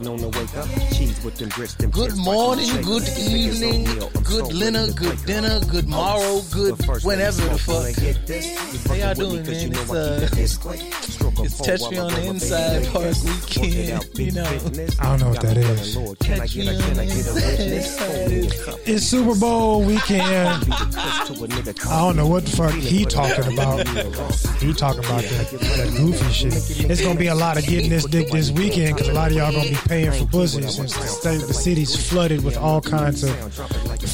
on the wake up. Cheese with them grits, them Good morning, good shake up. Niggas evening, good dinner, good dinner, good morrow, good whenever the fuck. and get this. You How y'all fucking with me doing, man? It's, uh, it discreet. Stroke a it's pole Touch Me on the Inside baby Park business. Weekend, Working out big you know. I don't know what Got that me is. feeling, Lord, Can I Touch Me on the I get a Inside witness? Pour me a cup. It's Super Bowl weekend. Be the kush to a nigga I don't know what the fuck he talking about. He talking about that, that goofy shit. It's gonna be a lot of getting this dick this weekend because a lot of y'all gonna be paying for pussy since the, state, the city's flooded with all kinds of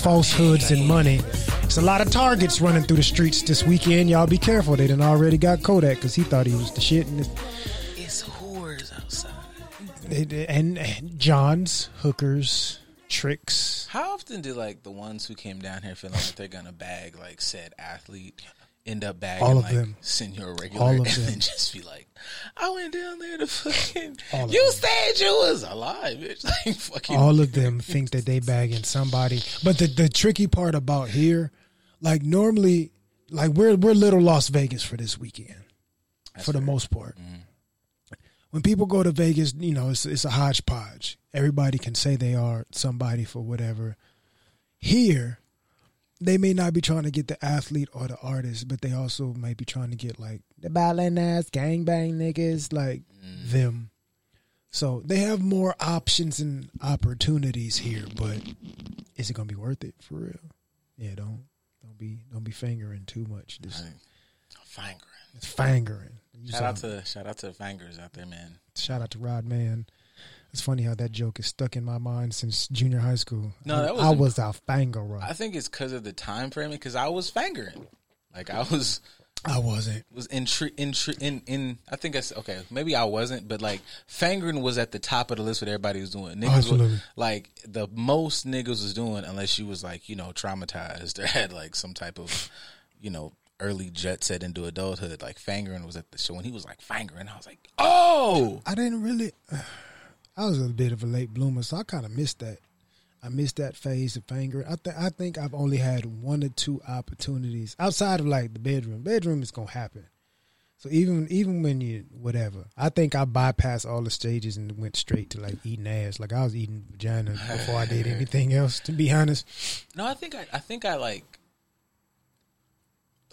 falsehoods and money. It's a lot of targets running through the streets this weekend. Y'all be careful. They done already got Kodak because he thought he was the shit. And, It's whores outside. and, and Johns, hookers, tricks. How often do like the ones who came down here feeling like they're gonna bag like said athlete end up bagging All of like them. senior regular All and of them. then just be like, I went down there to fucking you them. said you was alive, bitch. Like fucking all of them think that they bagging somebody. But the the tricky part about here, like normally, like we're we're little Las Vegas for this weekend, for the most part. Mm-hmm. When people go to Vegas, you know, it's it's a hodgepodge. Everybody can say they are somebody for whatever. Here, they may not be trying to get the athlete or the artist, but they also might be trying to get like the ballin' ass gangbang niggas, like mm. them. So they have more options and opportunities here, but is it gonna be worth it for real? Yeah, don't don't be don't be fingering too much. This fingering. it's fingering. You Shout out to shout out to the fingers out there, man. shout out to Rod Man. It's funny how that joke is stuck in my mind since junior high school. No, I, that wasn't- was a fingerer. I think it's because of the time frame because I was fingering. Like I was I wasn't. was in in in in I think that's okay. Maybe I wasn't, but like fingering was at the top of the list what everybody was doing. Niggas Absolutely. Was, like the most niggas was doing unless you was like you know traumatized or had like some type of you know early jet set into adulthood. Like fingering was at the show when he was like fingering. I was like, oh, I didn't really. I was a bit of a late bloomer, so I kind of missed that. I missed that phase of fingering. I think I think I've only had one or two opportunities outside of like the bedroom. Bedroom is gonna happen. So even even when you whatever, I think I bypassed all the stages and went straight to like eating ass. Like I was eating vagina before I did anything else. To be honest, no, I think I I think I like.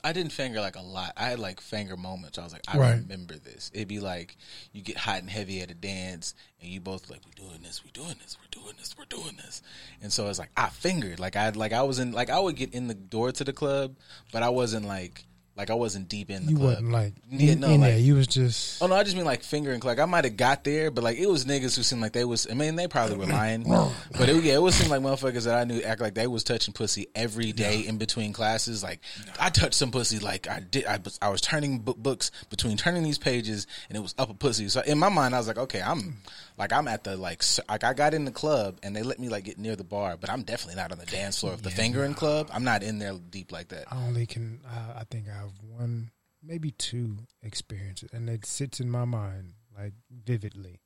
I didn't finger like a lot. I had like finger moments. I was like, I Right. remember this. It'd be like you get hot and heavy at a dance, and you both like, we're doing this, we're doing this, we're doing this, we're doing this. And so it's like I fingered. Like I like I was in like I would get in the door to the club, but I wasn't like like I wasn't deep in the you club. wasn't like Yeah, in, no, in like- there. You was just Oh no, I just mean like fingering. Like I might have got there, but like it was niggas who seemed like they was. I mean, they probably were lying, but it, yeah, it was seem like motherfuckers that I knew act like they was touching pussy every day in between classes. Like I touched some pussy. Like I did. I, was- I was turning bu- books between turning these pages, and it was up a pussy. So in my mind, I was like, okay, I'm like I'm at the like like I got in the club and they let me like get near the bar, but I'm definitely not on the dance floor of the fingering club. I'm not in there deep like that. I only can. Uh, I think I have one, maybe two experiences, and it sits in my mind like vividly.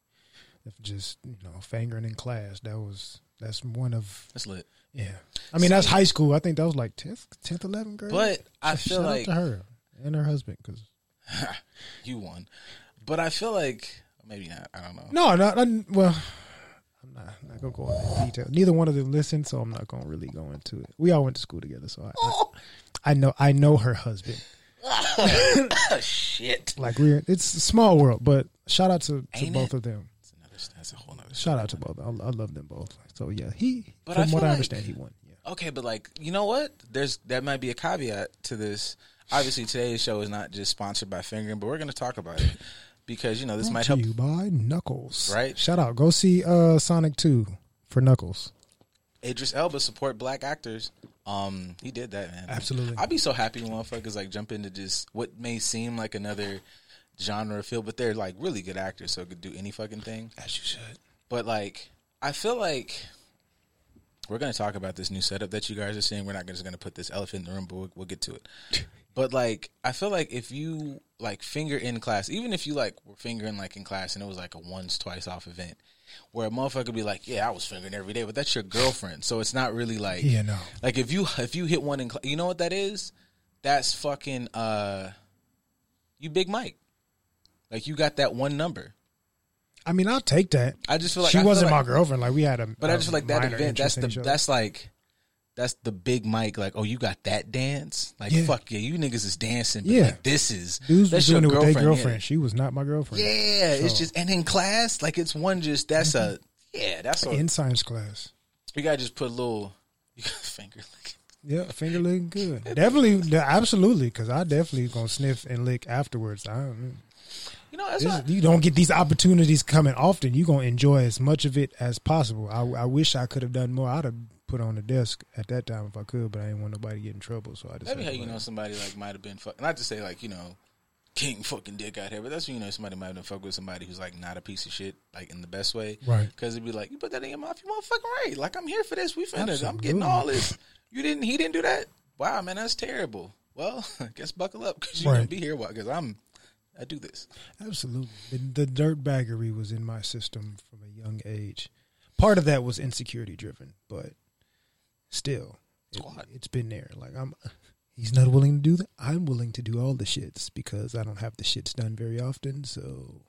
If just you know, fingering in class, that was that's one of That's lit. yeah. I mean, that's high school. I think that was like tenth, tenth, eleventh grade. But I feel shout like to her and her husband because you won, but I feel like maybe not. I don't know. no, not, not well. I'm not, not gonna go into detail. Neither one of them listened, so I'm not gonna really go into it. We all went to school together, so I, I, oh! I know I know her husband. Shit. Like we're it's a small world, but shout out to, to Ain't both it? of them. That's, another, that's a whole nother. Shout out to both. I, I love them both. So yeah, he But I from feel what I like- understand, he won. Yeah. Okay, but like you know what? There's that might be a caveat to this. Obviously, today's show is not just sponsored by fingering, but we're going to talk about it because you know this might Brought help. to you by Knuckles. Right. Shout out. Go see uh Sonic Two for Knuckles. Idris Elba support black actors. Um, he did that, man. Absolutely. I'd be so happy when motherfuckers like jump into just what may seem like another genre field, but they're like really good actors, so could do any fucking thing. As you should. But like, I feel like we're going to talk about this new setup that you guys are seeing. We're not just going to put this elephant in the room, but we'll, we'll get to it. but like, I feel like if you like finger in class, even if you like were fingering like in class and it was like a once twice off event, where a motherfucker be like, yeah, I was fingering every day, but that's your girlfriend, so it's not really like Yeah, no. like if you if you hit one in, cl- you know what that is? That's fucking uh, you Big Mike. Like you got that one number. I mean, I'll take that. I just feel like she I wasn't like- my girlfriend. Like we had a, But I just feel like that event. That's the that's like that's the big mic. Like, oh, you got that dance? Like, Yeah. fuck yeah, you niggas is dancing. But Yeah. like, this is dudes was that's doing it your with their girlfriend. girlfriend. She was not my girlfriend. Yeah, yeah it's just and in class, like it's one just that's a yeah, that's what in science class. you gotta just put a little finger licking. Yeah, finger licking good. Definitely, absolutely, because I definitely gonna sniff and lick afterwards. I don't, You know, this, what, you don't get these opportunities coming often. You gonna enjoy as much of it as possible. I, I wish I could have done more. I'd have put on the desk at that time if I could, but I didn't want nobody to get in trouble. So I just Maybe decided. how you know somebody like might have been fuck, not to say like you know king fucking dick out here, but that's when you know somebody might have been fuck with somebody who's like not a piece of shit, like in the best way, Right. Because it'd be like you put that in your mouth, you motherfucking right. Like I'm here for this. We finished. I'm getting all this. You didn't. He didn't do that. Wow, man, that's terrible. Well, I guess buckle up because you're gonna be here. Because I'm. I do this. Absolutely. The, the dirt baggery was in my system from a young age. Part of that was insecurity driven, but still, it, it's been there. Like I'm, he's not willing to do that. I'm willing to do all the shits because I don't have the shits done very often. So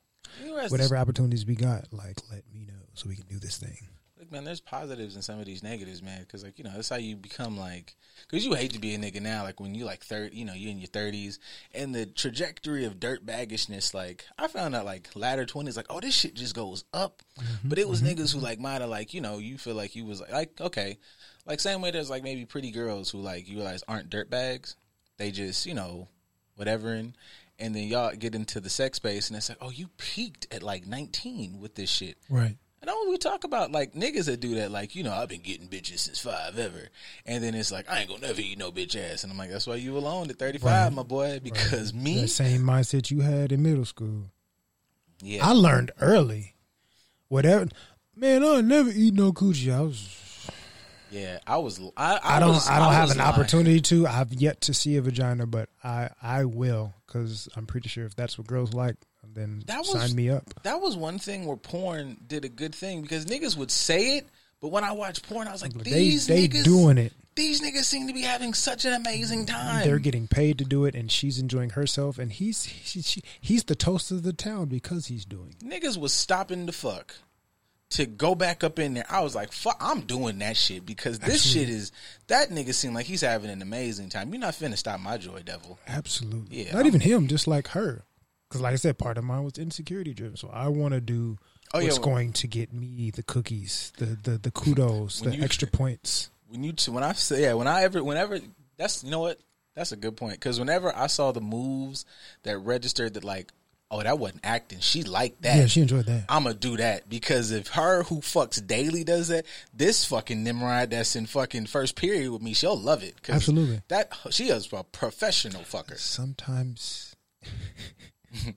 whatever opportunities we got, like let me know so we can do this thing. Look, man, there's positives in some of these negatives, man. Because like you know, that's how you become like. Because you hate to be a nigga now, like when you like third, you know, you in your thirties, and the trajectory of dirt baggishness. Like I found out, like latter twenties, like oh, this shit just goes up. Mm-hmm. But it was mm-hmm. niggas who mm-hmm. like might have like you know, you feel like you was like, like okay, like same way there's like maybe pretty girls who like you realize aren't dirt bags. They just you know, whatever and. And then y'all get into the sex space, and it's like, oh, you peaked at like 19 with this shit. Right. And all we talk about like niggas that do that, like you know, I've been getting bitches since five ever, and then it's like I ain't gonna never eat no bitch ass, and I'm like, that's why you alone at 35, my boy, because me, That same mindset you had in middle school. yeah, I learned early. Whatever, man. I never eat no coochie. I was. Yeah, I was, I, I, I don't. was- I don't have an lying. opportunity to. I've yet to see a vagina, but I I will because I'm pretty sure if that's what girls like, then That was- sign me up. That was one thing where porn did a good thing because niggas would say it, but when I watched porn, I was like, They these they niggas doing it. These niggas seem to be having such an amazing time. They're getting paid to do it, and she's enjoying herself, and he's he, she, he's the toast of the town because he's doing. it. niggas was stopping the fuck to go back up in there. I was like, fuck, I'm doing that shit because this shit is that nigga seemed like he's having an amazing time. You're not finna stop my joy, devil. Absolutely. Yeah, Not I'm- even him, just like her. Because, like I said, part of mine was insecurity driven. So I want to do Oh, yeah, what's well- going to get me the cookies, the the, the kudos, the you- extra points. When you when I say yeah, when I ever whenever that's you know what that's a good point because whenever I saw the moves that registered that like oh that wasn't acting, she liked that. Yeah, she enjoyed that. I'm gonna do that because if her who fucks daily does that, this fucking Nimrod that's in fucking first period with me, she'll love it. Absolutely. That she is a professional fucker. Sometimes.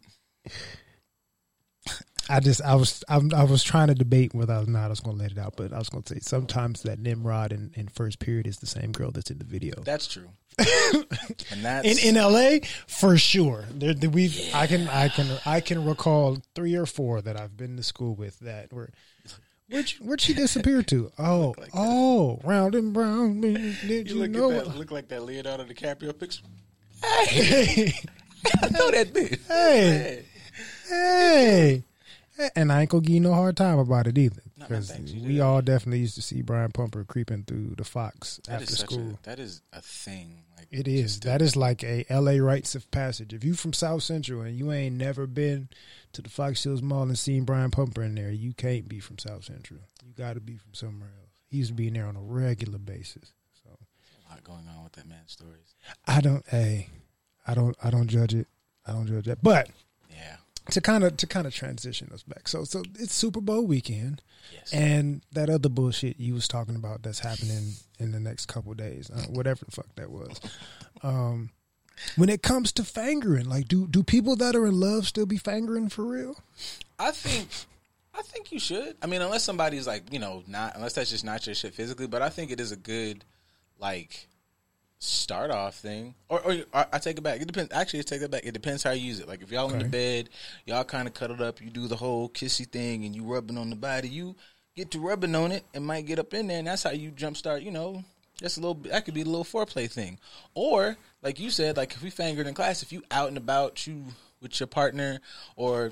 I just I was I, I was trying to debate whether or not I was going to let it out, but I was going to say sometimes that Nimrod in, in first period is the same girl that's in the video. That's true. and that's in in LA for sure. There, there we I can I can I can recall three or four that I've been to school with that were. Where'd, you, where'd she disappear to? Oh, oh, round and brown. Did you you, look know? at that, look like that Leonardo DiCaprio picture. Hey, I know that bitch. Hey, hey, and I ain't gonna give you no hard time about it either, no, because we all definitely used to see Brian Pumper creeping through the Fox That after is such school. a that is a thing. Like It is. That is like a LA rites of passage. If you from South Central and you ain't never been to the Fox Hills Mall and seen Brian Pumper in there, you can't be from South Central. You got to be from somewhere else. He used to be in there on a regular basis. So a lot going on with that man's stories. I don't. Hey, I don't. I don't judge it. I don't judge that. But Yeah. To kind of to kind of transition us back. So so it's Super Bowl weekend, Yes. and that other bullshit you was talking about that's happening in the next couple days, uh, whatever the fuck that was. Um, when it comes to fangering, like do do people that are in love still be fangering for real? I think I think you should. I mean, unless somebody's like, you know, not unless that's just not your shit physically, but I think it is a good like start off thing. Or, or I I take it back. It depends. Actually, I take it back. It depends how you use it. Like if y'all in the bed, y'all kind of cuddled up, you do the whole kissy thing, and you rubbing on the body. You get to rubbing on it, and might get up in there, and that's how you jumpstart. You know, that's a little. That could be a little foreplay thing. Or like you said, like if we fingered in class, if you out and about, you with your partner, or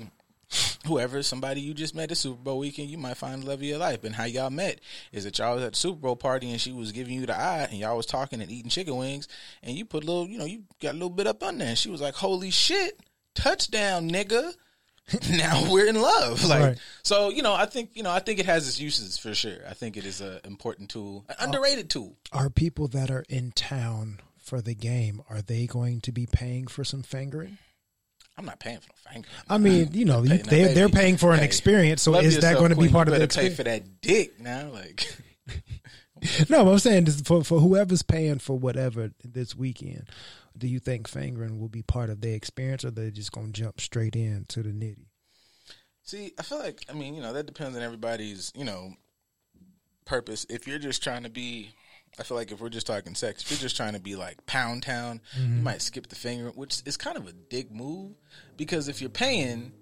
whoever somebody you just met at Super Bowl weekend, you might find the love of your life. And how y'all met is that y'all was at the Super Bowl party and she was giving you the eye and y'all was talking and eating chicken wings and you put a little, you know, you got a little bit up on there and she was like, "Holy shit, touchdown, nigga." now we're in love. Like Right. so, you know, I think you know, I think it has its uses for sure. I think it is a important tool, an underrated tool. Are people that are in town for the game are they going to be paying for some fingering? I'm not paying for no finger. I mean, you know, you, they they're paying for an hey, experience. So is that going to be part of the better pay experience? for that dick now? Like, No, but I'm saying this, for for whoever's paying for whatever this weekend, do you think fingering will be part of their experience, or they're just going to jump straight in to the nitty? see, I feel like I mean, you know, that depends on everybody's, you know, purpose. If you're just trying to be, I feel like if we're just talking sex, if you're just trying to be like Pound Town, you mm-hmm. might skip the finger, which is kind of a dick move because if you're paying,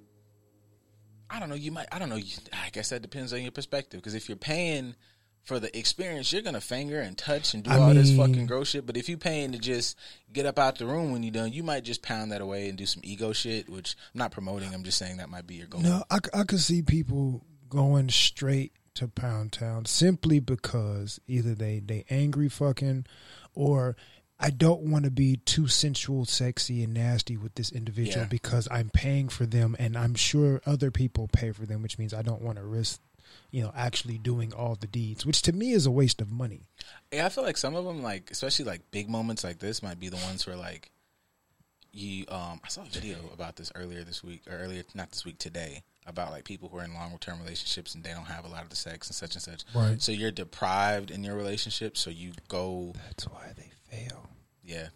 I don't know, you might, I don't know, you, I guess that depends on your perspective because if you're paying for the experience, you're gonna finger and touch and do I all this fucking gross shit. But if you're paying to just get up out the room when you're done, you might just pound that away and do some ego shit. Which I'm not promoting. I'm just saying that might be your goal. No, I, I could see people going straight to Pound Town simply because either they they angry fucking, or I don't want to be too sensual, sexy, and nasty with this individual Yeah. because I'm paying for them, and I'm sure other people pay for them, which means I don't want to risk, you know, actually doing all the deeds, which to me is a waste of money. Yeah, I feel like some of them, like especially like big moments like this, might be the ones where like you. Um, I saw a video about this earlier this week, or earlier not this week today, about like people who are in long term relationships and they don't have a lot of the sex and such and such. Right. So you're deprived in your relationship. So you go, That's why they fail. yeah.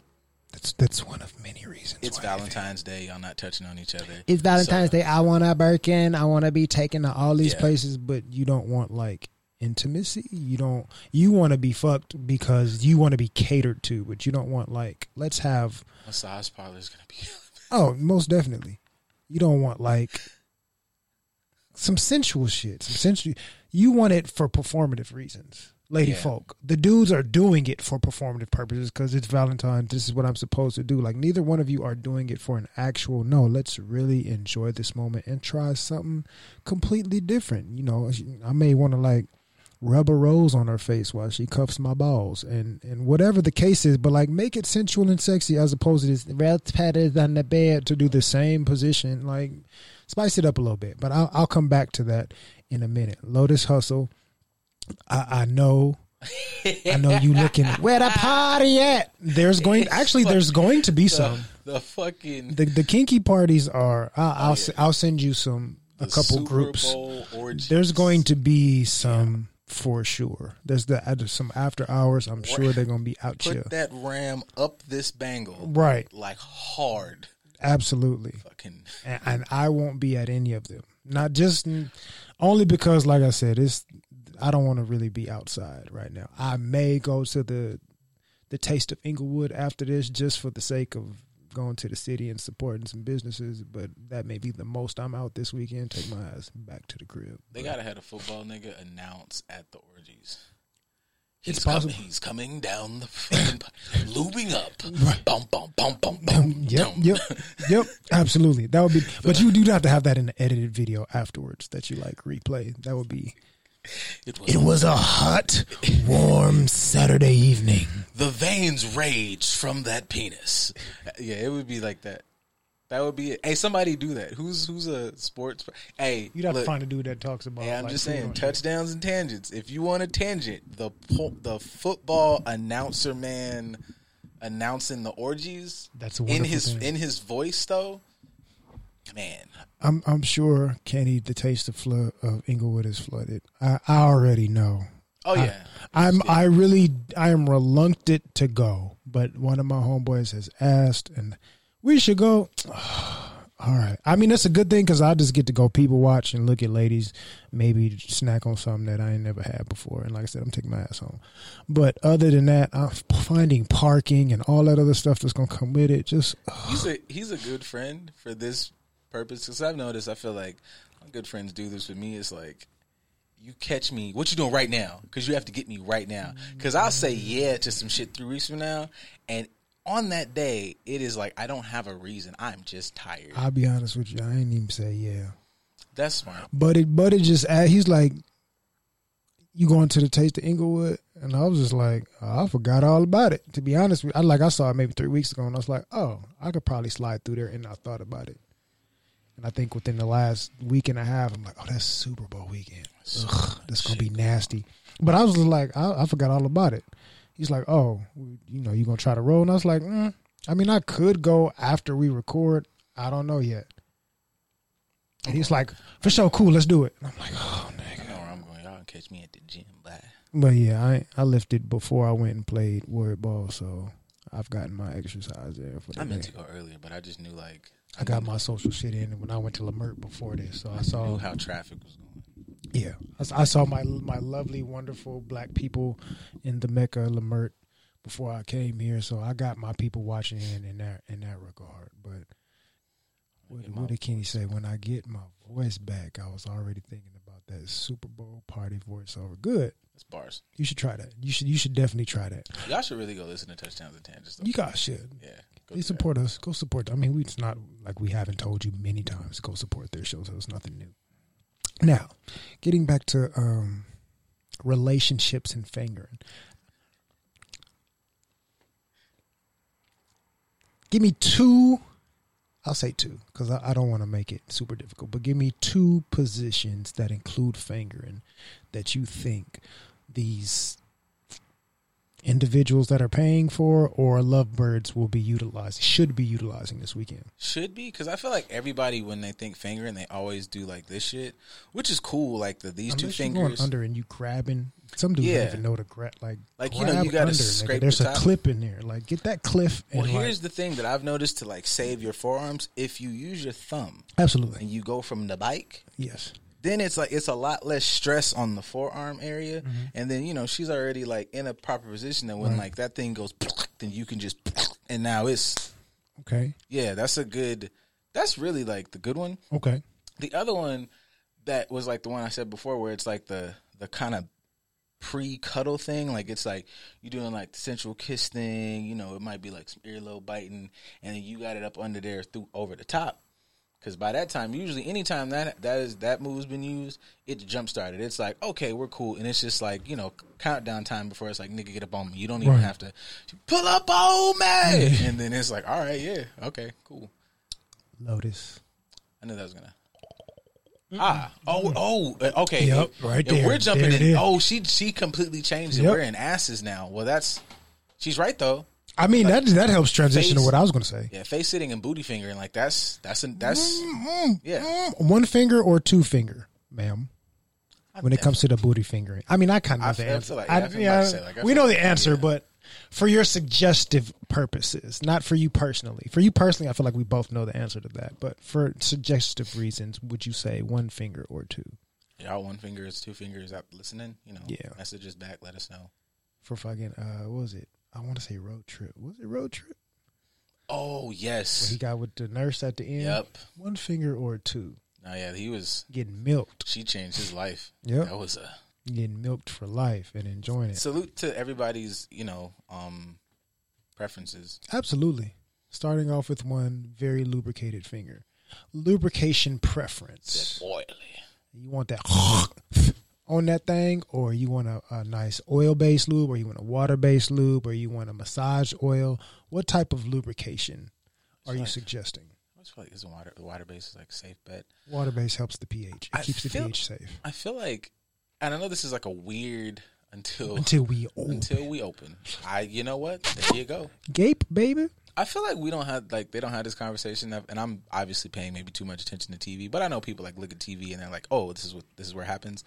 That's that's one of many reasons. It's why they fail. Valentine's Day. Y'all not touching on each other. It's Valentine's So- Day. I want a Birkin. I want to be taken to all these Yeah. places, but you don't want like intimacy. You don't. You want to be fucked because you want to be catered to, but you don't want like let's have. Massage parlor is gonna be. Oh, most definitely. You don't want like some sensual shit. Some sensual. You want it for performative reasons. Lady Yeah. folk, the dudes are doing it for performative purposes because it's Valentine's. This is what I'm supposed to do. Like neither one of you are doing it for an actual. No, let's really enjoy this moment and try something completely different. You know, I may want to like rub a rose on her face while she cuffs my balls and and whatever the case is but like make it sensual and sexy as opposed to this red padded on the bed to do the same position like spice it up a little bit but i'll, I'll come back to that in a minute lotus hustle i, I know I know you looking where the party at. There's going actually there's going to be some. The fucking The the kinky parties are. I'll I'll, yeah. s- I'll send you some a couple Super groups. There's going to be some for sure. There's the uh, some after hours. I'm sure they're going to be out put here. that ram up this bangle, Right. Like hard, Absolutely. fucking. and, and I won't be at any of them. Not just only because, like I said, it's I don't want to really be outside right now. I may go to the the Taste of Inglewood after this, just for the sake of going to the city and supporting some businesses. But that may be the most I'm out this weekend. Take my ass back to the crib. They gotta have a football nigga announce at the orgies. It's He's com- possible. he's coming down the fucking pi- lubing up. Bum bum bum bum bum. Yep, dum. yep, yep. Absolutely, that would be. But you do have to have that in the edited video afterwards that you like replay. That would be. It was, It was a hot, warm Saturday evening. the veins raged from that penis. Yeah, it would be like that. That would be it. Hey, somebody do that. Who's who's a sports? Hey, You'd have look, to find a dude that talks about. Yeah, I'm like, just saying touchdowns and tangents. If you want a tangent, the po- the football announcer man announcing the orgies That's in his thing. in his voice though. Man, I'm I'm sure Kenny, the taste of flood of Inglewood is flooded. I, I already know. oh yeah, I'm I really I am reluctant to go, but one of my homeboys has asked, and we should go. All right. I mean, that's a good thing because I just get to go people watch and look at ladies, maybe snack on something that I ain't never had before. And like I said, I'm taking my ass home. But other than that, I'm finding parking and all that other stuff that's gonna come with it. Just he's a he's a good friend for this purpose because I've noticed. I feel like good friends do this with me. It's like you catch me. What you doing right now? Because you have to get me right now. Because I'll say yeah to some shit three weeks from now, and on that day, it is like I don't have a reason. I'm just tired. I'll be honest with you, I ain't even say yeah. That's smart. But it, but it just, he's like, you going to the Taste of Inglewood? And I was just like, I forgot all about it. To be honest, with you. I like I saw it maybe three weeks ago, and I was like, oh, I could probably slide through there, and I thought about it. And I think within the last week and a half, I'm like, oh, that's Super Bowl weekend. Ugh, that's gonna be nasty. But I was like, I, I forgot all about it. He's like, oh, you know, you gonna try to roll? And I was like, mm, I mean, I could go after we record. I don't know yet. And he's like, for sure, cool, let's do it. And I'm like, oh, I nigga. know where I'm going. Y'all catch me at the gym. Bye. But yeah, I I lifted before I went and played word ball, so I've gotten my exercise there for the I meant day. to go earlier, but I just knew like I got my social shit in when I went to Leimert before this, so I knew saw how traffic was going. Yeah, I, s- I saw my my lovely, wonderful black people in the Mecca Leimert before I came here, so I got my people watching in in that in that regard. But what, what did Kenny say? When I get my voice back, I was already thinking about that Super Bowl party voiceover. Good, It's bars. you should try that. You should you should definitely try that. Y'all should really go listen to touchdowns and tangents. though. You guys should. Yeah. They Go that. support us. Go support. I mean, we, it's not like we haven't told you many times. Go support their shows. So it's nothing new. Now, getting back to um, relationships and fingering. Give me two. I'll say two because I, I don't want to make it super difficult. But give me two positions that include fingering that you think these individuals that are paying for or lovebirds will be utilizing should be utilizing this weekend. Should be because I feel like everybody when they think fingering, they always do like this shit, which is cool. Like the these two Unless going fingers. under and you grabbing. Some dudes Yeah. don't even know to grab. Like, Like, you know, you gotta under, nigga. scrape There's the a clip in there. Like, get that cliff. And well, like- here's the thing that I've noticed to like save your forearms. If you use your thumb absolutely and you go from the bike, yes. Then it's like it's a lot less stress on the forearm area, Mm-hmm. and then you know she's already like in a proper position that when Right. like that thing goes, then you can just and now it's Okay. yeah, that's a good. That's really like the good one. Okay. The other one that was like the one I said before, where it's like the the kind of pre cuddle thing. Like it's like you're doing like the sensual kiss thing. You know, it might be like some earlobe biting, and then you got it up under there through over the top. Because by that time, usually anytime that that is that move's been used, it jump started. It's like okay, we're cool, and it's just like you know countdown time before it's like nigga get up on me. You don't even Right. have to pull up on me, and then it's like all right, yeah, okay, cool. Lotus. I knew that was gonna. Ah, oh, oh, uh, okay. Yep, If- right if there. We're jumping There in. Oh, she she completely changed it. Yep. We're in asses now. Well, that's she's right though. I mean, that that helps transition to what I was going to say. Yeah, face sitting and booty fingering like that's that's an, that's yeah. Mm, One finger or two finger, ma'am. When it comes to the booty fingering, I mean, I kind of know I the answer. like- I- yeah, I yeah, about like, I we know the answer, but for your suggestive purposes, not for you personally. For you personally, I feel like we both know the answer to that. But for suggestive reasons, would you say one finger or two? Y'all one is two fingers out listening. You know, Yeah. Messages back. Let us know. For fucking, uh, what was it? I want to say road trip. Was it road trip? Oh yes. Where he got with the nurse at the end. Yep. One finger or two. Oh yeah, he was. Getting milked. She changed his life. Yep. That was a Getting milked for life and enjoying it. salute to everybody's. You know, um, preferences. Absolutely. Starting off with one very lubricated finger. Lubrication preference. Oily. You want that on that thing, or you want a, a nice oil based lube, or you want a water based lube, or you want a massage oil. What type of lubrication are you suggesting? I feel like is water water base is like safe bet. Water based helps the pH. It I keeps the pH safe. I feel like, and I know this is like a weird until Until we old. until we open. I, you know what? There you go. Gape, baby. I feel like we don't have like they don't have this conversation, and I'm obviously paying maybe too much attention to TV. But I know people like look at TV and they're like, "Oh, this is what this is where it happens."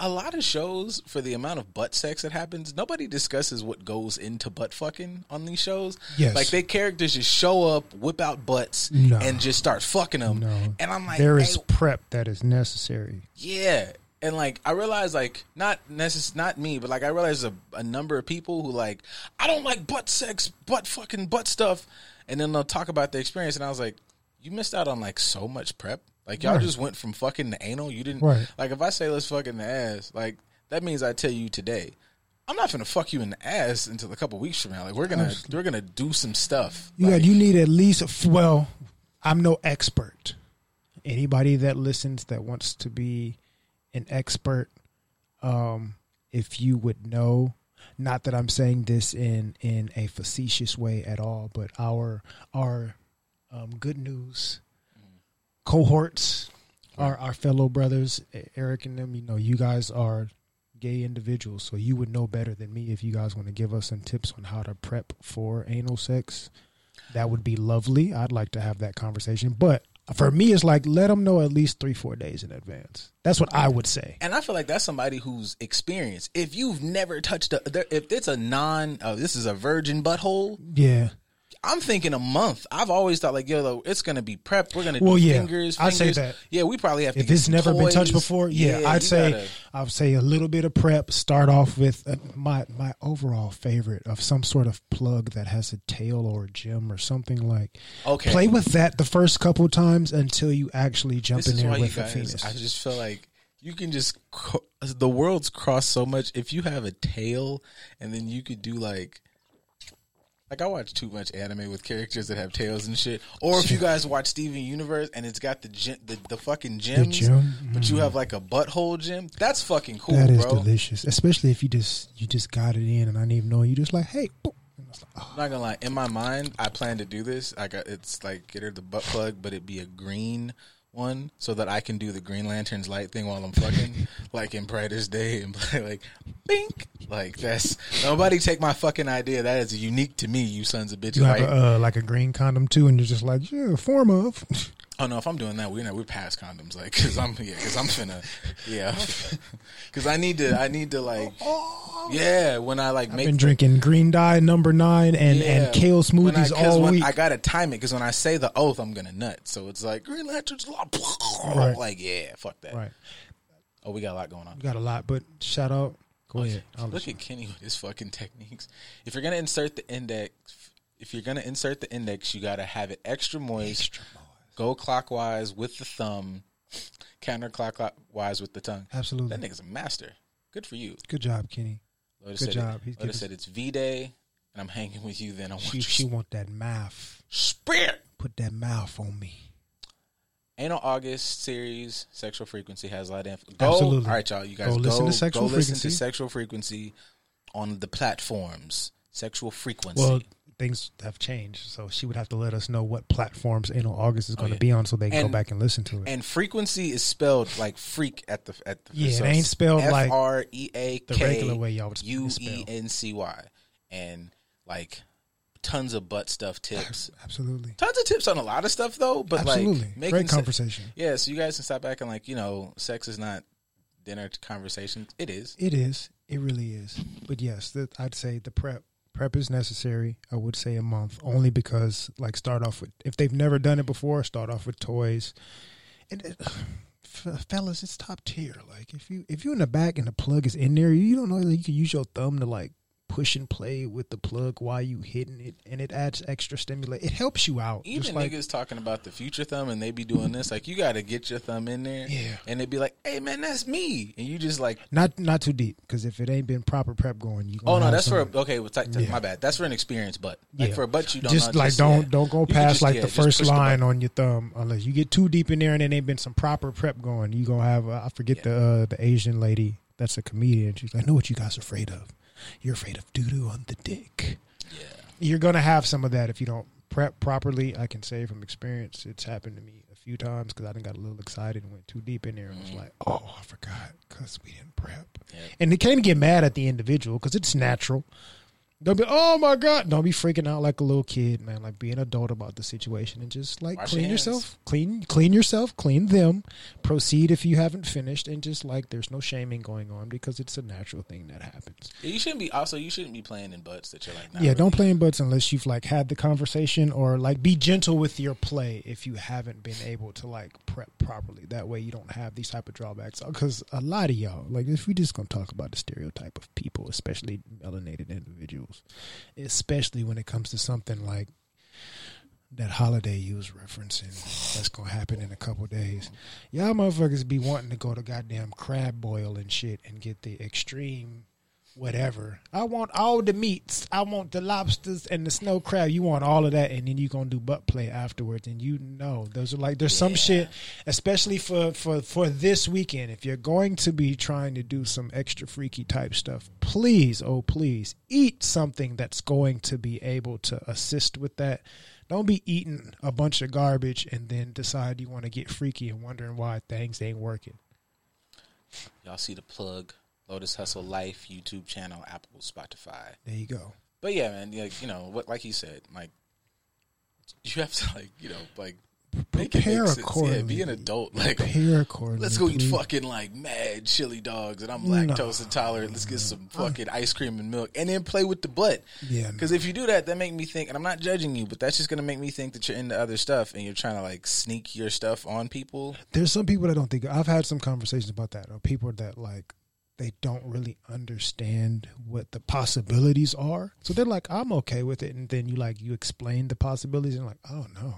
A lot of shows, for the amount of butt sex that happens, nobody discusses what goes into butt fucking on these shows. Yes. like they characters just show up, whip out butts, No. and just start fucking them. No. And I'm like, there is hey, prep that is necessary. yeah. And like I realized like not necess- not me, but like I realized a, a number of people who like I don't like butt sex, butt fucking butt stuff, and then they'll talk about their experience, and I was like, you missed out on like so much prep. Like y'all Right. just went from fucking the anal. You didn't Right. like if I say let's fuck in the ass, like that means I tell you today. I'm not gonna fuck you in the ass until a couple weeks from now. Like we're gonna we're gonna do some stuff. You Like, got you need at least well, I'm no expert anybody that listens that wants to be an expert, um, if you would know, not that I'm saying this in in a facetious way at all, but our our um, good news cohorts, our our fellow brothers, Eric and them, you know, you guys are gay individuals, so you would know better than me if you guys want to give us some tips on how to prep for anal sex. That would be lovely. I'd like to have that conversation, but for me, it's like let them know at least three, four days in advance. That's what I would say. And I feel like that's somebody who's experienced. If you've never touched a, if it's a non, oh, this is a virgin butthole. Yeah. I'm thinking a month. I've always thought like, yo, though, it's gonna be prep. We're gonna Well, do yeah, fingers. I'd say that. Yeah, we probably have to. If it's never been touched before, yeah, I'd say gotta- I'd say a little bit of prep. Start off with uh, my my overall favorite of some sort of plug that has a tail or a gem or something like. Okay. Play with that the first couple times until you actually jump This in there with a penis. I just feel like you can just the world's crossed so much. If you have a tail, and then you could do like. Like I watch too much anime with characters that have tails and shit. Or if you guys watch Steven Universe and it's got the gem, the, the fucking gems, gem? but you mm-hmm. have like a butthole gem. That's fucking cool, That is bro. delicious, especially if you just you just got it in and I didn't even know. You just like, hey, boop. And it's like, oh, I'm not gonna lie. In my mind, I plan to do this. I got it's like get her the butt plug, but it be a green one so that I can do the Green Lantern's light thing while I'm fucking, like in Brightest Day, and play like, bink, like that's nobody take my fucking idea. That is unique to me, you sons of bitches. you have Like, a, uh, like a green condom too, and you're just like, yeah, form of. oh no, if I'm doing that, we're not we're past condoms, like, cause I'm yeah, cause I'm finna, yeah, cause I need to, I need to like, oh, oh, oh. yeah, when I like I've make been drinking green dye number nine and, Yeah. and kale When I- smoothies 'cause all when week. I gotta time it because when I say the oath, I'm gonna nut. So it's like Green Lantern's law. Right. Like yeah, fuck that. right. Oh, we got a lot going on. We got a lot, but shout out. Go ahead. I'll Look listen. at Kenny with his fucking techniques. If you're gonna insert the index, if you're gonna insert the index, you gotta have it extra moist. Go clockwise with the thumb, counterclockwise with the tongue. Absolutely. That nigga's a master. Good for you. Good job, Kenny. Lotus Good said job. It, He's Lotus said it's V Day, and I'm hanging with you. Then I want She you she want that mouth. spirit. Put that mouth on me. Anal August series, sexual frequency has a lot of info. Go, Absolutely. All right, y'all. You guys Go go, listen to Sexual go listen Frequency. to sexual frequency on the platforms. Sexual frequency. Well, things have changed, so she would have to let us know what platforms Anal August is oh, going to yeah. be on, so they can And- go back and listen to it. and frequency is spelled like freak at the at the Yeah, it ain't spelled like F R E A the regular way y'all would U. E N C Y and like tons of butt stuff tips. Absolutely. Tons of tips on a lot of stuff though, but Absolutely. like making Great se- conversation. yeah, so you guys can stop back and like you know, sex is not dinner conversation. It is. It is. It really is. But yes, the, I'd say the prep prep is necessary. I would say a month, only because like start off with if they've never done it before, start off with toys. And uh, it, fellas, it's top tier. Like if you if you're in the back and the plug is in there, you don't know that you can use your thumb to like push and play with the plug while you hitting it, and it adds extra stimulate. It helps you out. Even Just like niggas talking about the future thumb and they be doing this, like you got to get your thumb in there, Yeah. and they be like, "Hey man, that's me," and you just like, not not too deep because if it ain't been proper prep going, you. "Oh no, that's some, for a, okay." Well, t- t- Yeah. my bad. That's for an experience, but like Yeah. for a butt, you don't just know, like just, don't yeah. don't go past just- like the first push the line on your thumb unless you get too deep in there and then ain't been some proper prep going. You gonna have uh, I forget the uh, the Asian lady that's a comedian. She's like, I know what you guys are afraid of. You're afraid of doo doo on the dick. Yeah. You're gonna have some of that if you don't prep properly. I can say from experience, it's happened to me a few times because I done got a little excited and went too deep in there and was mm-hmm. like, oh, I forgot because we didn't prep. Yeah. And they can't get mad at the individual because it's natural. Don't be, oh my God. Don't be freaking out like a little kid, man. Like be an adult about the situation and just like Wash clean your yourself, clean, clean yourself, clean them. Proceed if you haven't finished and just like there's no shaming going on because it's a natural thing that happens. You shouldn't be. Also, you shouldn't be playing in butts that you're like. Not yeah, really. don't play in butts unless you've like had the conversation or like be gentle with your play if you haven't been able to like prep properly. That way you don't have these type of drawbacks. Because a lot of y'all, like if we just gonna talk about the stereotype of people, especially melanated individuals, especially when it comes to something like that holiday you was referencing that's gonna happen in a couple days. Y'all motherfuckers be wanting to go to goddamn crab boil and shit and get the extreme whatever. I want all the meats. I want the lobsters and the snow crab. You want all of that, and then you gonna do butt play afterwards. And you know, those are like there's some shit, especially for for for this weekend. If you're going to be trying to do some extra freaky type stuff, please, oh please, eat something that's going to be able to assist with that. Don't be eating a bunch of garbage and then decide you want to get freaky and wondering why things ain't working. Y'all see the plug? Lotus Hustle Life YouTube channel, Apple, Spotify. There you go. But yeah, man, like you know, what like he said, like you have to like you know like Prepare sense. Yeah, be an adult. Like Prepare accordingly. let's go eat please. fucking like mad chili dogs, and I'm No. lactose intolerant. Let's get some fucking ice cream and milk, and then play with the butt. Yeah, Because if you do that, that make me think, and I'm not judging you, but that's just gonna make me think that you're into other stuff and you're trying to like sneak your stuff on people. there's some people that don't think I've had some conversations about that or people that like they don't really understand what the possibilities are. So they're like, I'm okay with it. And then you like you explain the possibilities and like, oh no.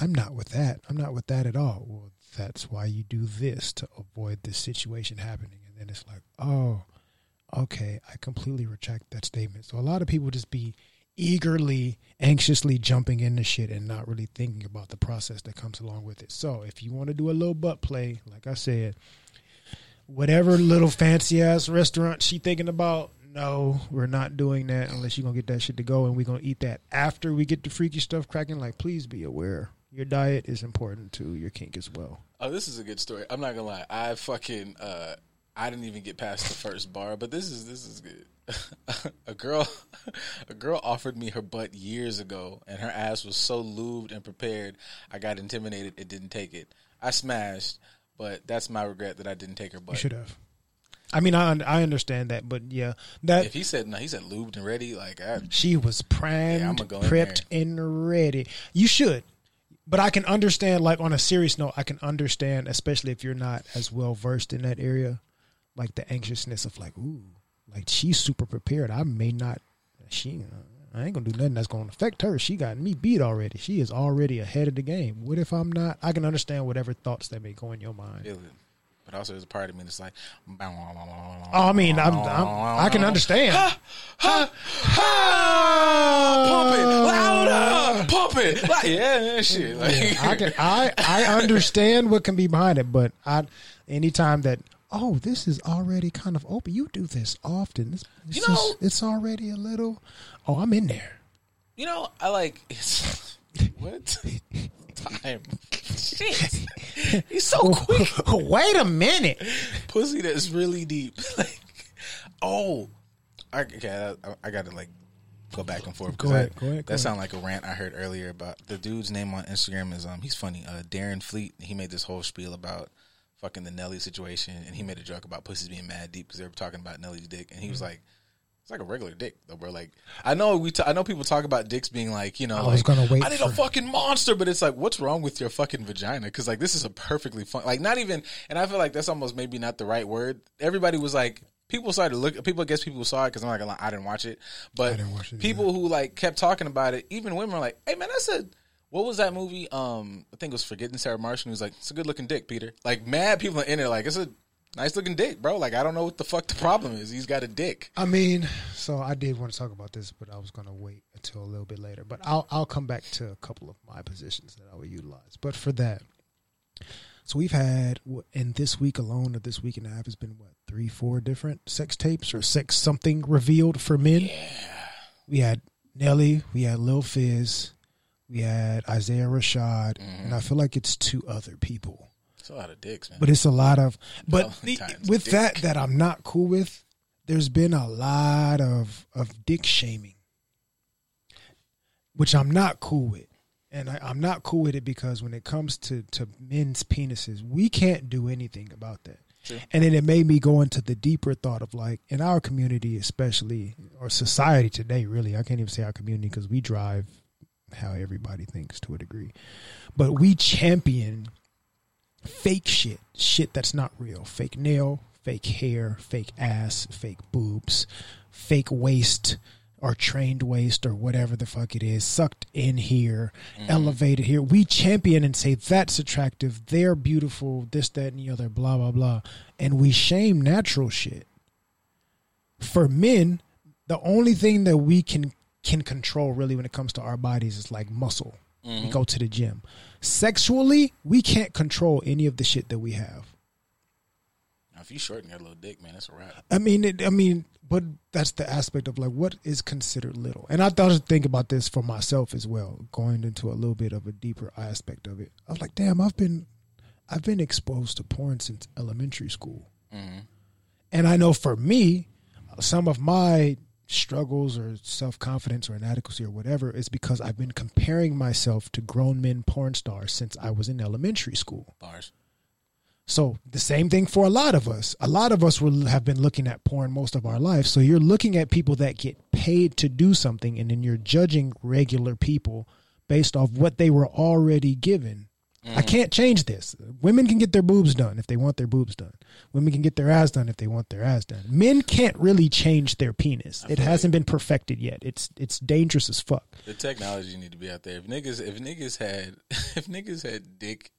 I'm not with that. I'm not with that at all. Well, that's why you do this to avoid this situation happening. And then it's like, oh, okay, I completely retract that statement. So a lot of people just be eagerly, anxiously jumping into shit and not really thinking about the process that comes along with it. So if you want to do a little butt play, like I said, whatever little fancy ass restaurant she thinking about, no, we're not doing that unless you're gonna get that shit to go and we're gonna eat that after we get the freaky stuff cracking. Like, please be aware. Your diet is important to your kink as well. Oh, this is a good story. I'm not gonna lie. I fucking uh I didn't even get past the first bar, but this is this is good. a girl a girl offered me her butt years ago and her ass was so lubed and prepared, I got intimidated and didn't take it. I smashed, but that's my regret that I didn't take her butt. You should have. I mean, I I understand that, but yeah, that If he said no, he said lubed and ready, like I, She was primed, Yeah, go prepped, and ready. You should. But I can understand, like, on a serious note, I can understand, especially if you're not as well versed in that area, like the anxiousness of, like, ooh, like she's super prepared. I may not, she, uh, I ain't gonna do nothing that's gonna affect her. She got me beat already. She is already ahead of the game. What if I'm not? I can understand whatever thoughts that may go in your mind. But also there's a part of me that's like Oh, I mean, I'm, I'm I can understand. Pump it louder, pump it. Like, yeah, yeah, shit. Like, I can I I understand what can be behind it, but I anytime that oh this is already kind of open, you do this often. This, it's You know- just- it's already a little. Oh, I'm in there. You know, I like it's what time. Shit, he's so quick. Wait a minute. Pussy that's really deep. Like, oh, I, okay. I, I got to like go back and forth. Go ahead, I- go ahead, That sounded like a rant I heard earlier about the dude's name on Instagram is um he's funny. Uh, Darren Fleet. He made this whole spiel about fucking the Nelly situation, and he made a joke about pussies being mad deep because they were talking about Nelly's dick, and he Mm-hmm. was like. It's like a regular dick, though, bro. Like, I know we, t- I know people talk about dicks being like, you know, I like, was gonna wait I need a fucking monster, but it's like, what's wrong with your fucking vagina? Because like, this is a perfectly fun, like, not even, and I feel like that's almost maybe not the right word. Everybody was like, people started look, people, I guess people saw it because I'm like, I didn't watch it, but didn't watch it people who like kept talking about it, even women were like, hey man, that's said. What was that movie? Um, I think it was Forgetting Sarah Marshall. He was like, "It's a good looking dick, Peter." Like, mad people are in it. like, "It's a nice looking dick, bro." Like, I don't know what the fuck the problem is. He's got a dick. I mean, so I did want to talk about this, but I was gonna wait until a little bit later. But I'll I'll come back to a couple of my positions that I would utilize. But for that, so we've had in this week alone, or this week and a half, has been what three, four different sex tapes or sex something revealed for men. We had Nelly, we had Lil Fizz, we had Isaiah Rashad, and I mm-hmm. feel like it's two other people It's a lot of dicks, man. but it's a lot of but the, with dick. that that I'm not cool with. There's been a lot of of dick shaming, which I'm not cool with, and I, I'm not cool with it because when it comes to to men's penises, we can't do anything about that. And then it made me go into the deeper thought of like in our community, especially or society today. Really, I can't even say our community because we drive how everybody thinks to a degree, but we champion fake shit, shit that's not real, fake nail, fake hair, fake ass, fake boobs, fake waist or trained waist or whatever the fuck it is, sucked in here, mm-hmm. elevated here. We champion and say that's attractive, they're beautiful, this, that, and the other, blah, blah, blah. And we shame natural shit. for men, the only thing that we can can control really when it comes to our bodies is like muscle. We mm-hmm. go to the gym. Sexually, we can't control any of the shit that we have. Now, if you shorten your little dick, man, that's a wrap. I mean, it, I mean, but that's the aspect of like what is considered little. And I thought to think about this for myself as well, going into a little bit of a deeper aspect of it. I was like, damn, I've been, I've been exposed to porn since elementary school, mm-hmm. and I know for me, some of my struggles or self confidence or inadequacy or whatever is because I've been comparing myself to grown men porn stars since I was in elementary school. Bars. So the same thing for a lot of us. A lot of us will have been looking at porn most of our life. So you're looking at people that get paid to do something, and then you're judging regular people based off what they were already given. I mm. can't change this. Women can get their boobs done if they want their boobs done. Women can get their ass done if they want their ass done. Men can't really change their penis. It hasn't been perfected yet. It's it's dangerous as fuck. The technology need to be out there. If niggas, if niggas had, if niggas had dick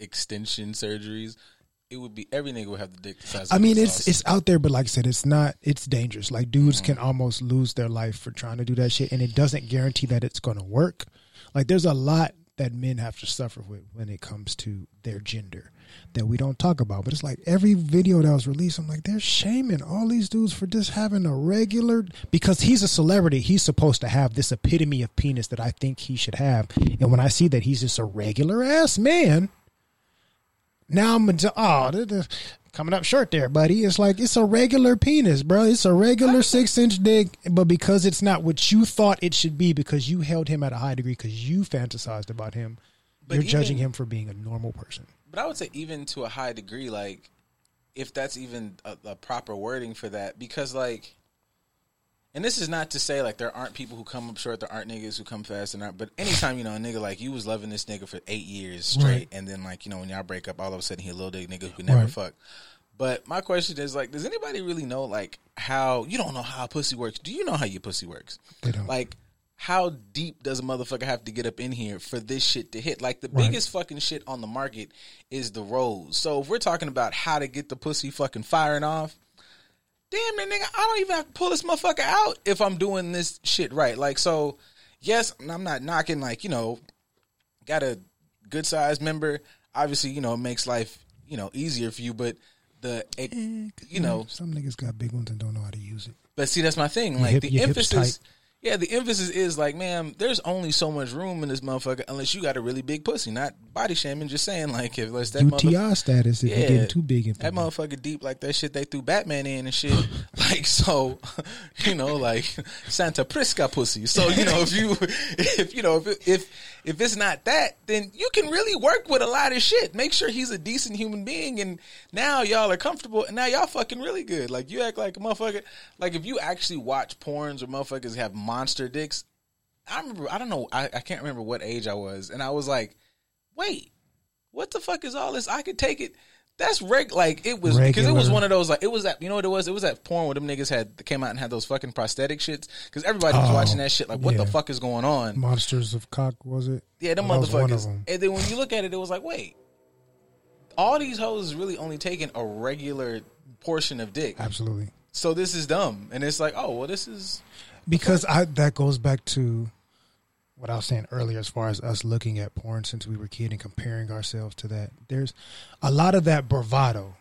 extension surgeries, it would be every nigga would have the dick size. I mean, it's sauce. it's out there, but like I said, it's not. It's dangerous. Like dudes mm-hmm. can almost lose their life for trying to do that shit, and it doesn't guarantee that it's going to work. Like there's a lot that men have to suffer with when it comes to their gender that we don't talk about. But it's like every video that was released, I'm like, they're shaming all these dudes for just having a regular because he's a celebrity. He's supposed to have this epitome of penis that I think he should have. And when I see that he's just a regular ass man, now I'm into, oh, coming up short there, buddy. It's like it's a regular penis, bro. It's a regular six inch dick, but because it's not what you thought it should be, because you held him at a high degree, because you fantasized about him, But you're judging him for being a normal person. But I would say even to a high degree, like if that's even a, a proper wording for that, because like, and this is not to say like there aren't people who come up short, there aren't niggas who come fast and aren't. But anytime you know a nigga like you was loving this nigga for eight years straight, Right. and then like you know when y'all break up, all of a sudden he a little dick nigga who could never Right. fuck. But my question is like, does anybody really know like how you don't know how pussy works? Do you know how your pussy works? They don't. Like, how deep does a motherfucker have to get up in here for this shit to hit? Like, the Right. biggest fucking shit on the market is the rose. So if we're talking about how to get the pussy fucking firing off, damn it, nigga, I don't even have to pull this motherfucker out if I'm doing this shit right. Like, so yes, I'm not knocking. Like, you know, got a good sized member. Obviously, you know, it makes life you know easier for you, but the eh, it, you know some niggas got big ones and don't know how to use it. but see, that's my thing. Like hip- the emphasis, tight. Yeah, the emphasis is like, man, there's only so much room in this motherfucker unless you got a really big pussy. Not body shaming, just saying like if let's that motherfucker, UTI status if yeah, you're getting too big. in that motherfucker deep like that shit they threw Batman in and shit. like so, you know, like Santa Prisca pussy. So you know, if you if you know if if if it's not that, then you can really work with a lot of shit. Make sure he's a decent human being, and now y'all are comfortable, and now y'all fucking really good. Like you act like a motherfucker. Like if you actually watch porns or motherfuckers have monster dicks. I remember, I don't know, I, I can't remember what age I was, and I was like, wait, what the fuck is all this? I could take it. That's reg like it was because it was one of those like it was that you know what it was? It was that porn where them niggas had came out and had those fucking prosthetic shits? Because everybody was Oh, watching that shit like what the oh, fuck is going on? Monsters of cock was it? yeah them That was one of motherfuckers. them. and then when you look at it it was like wait all these hoes is really only taking a regular portion of dick. Absolutely. so this is dumb. And it's like oh well this is because I that goes back to what I was saying earlier as far as us looking at porn since we were kid and comparing ourselves to that. There's a lot of that bravado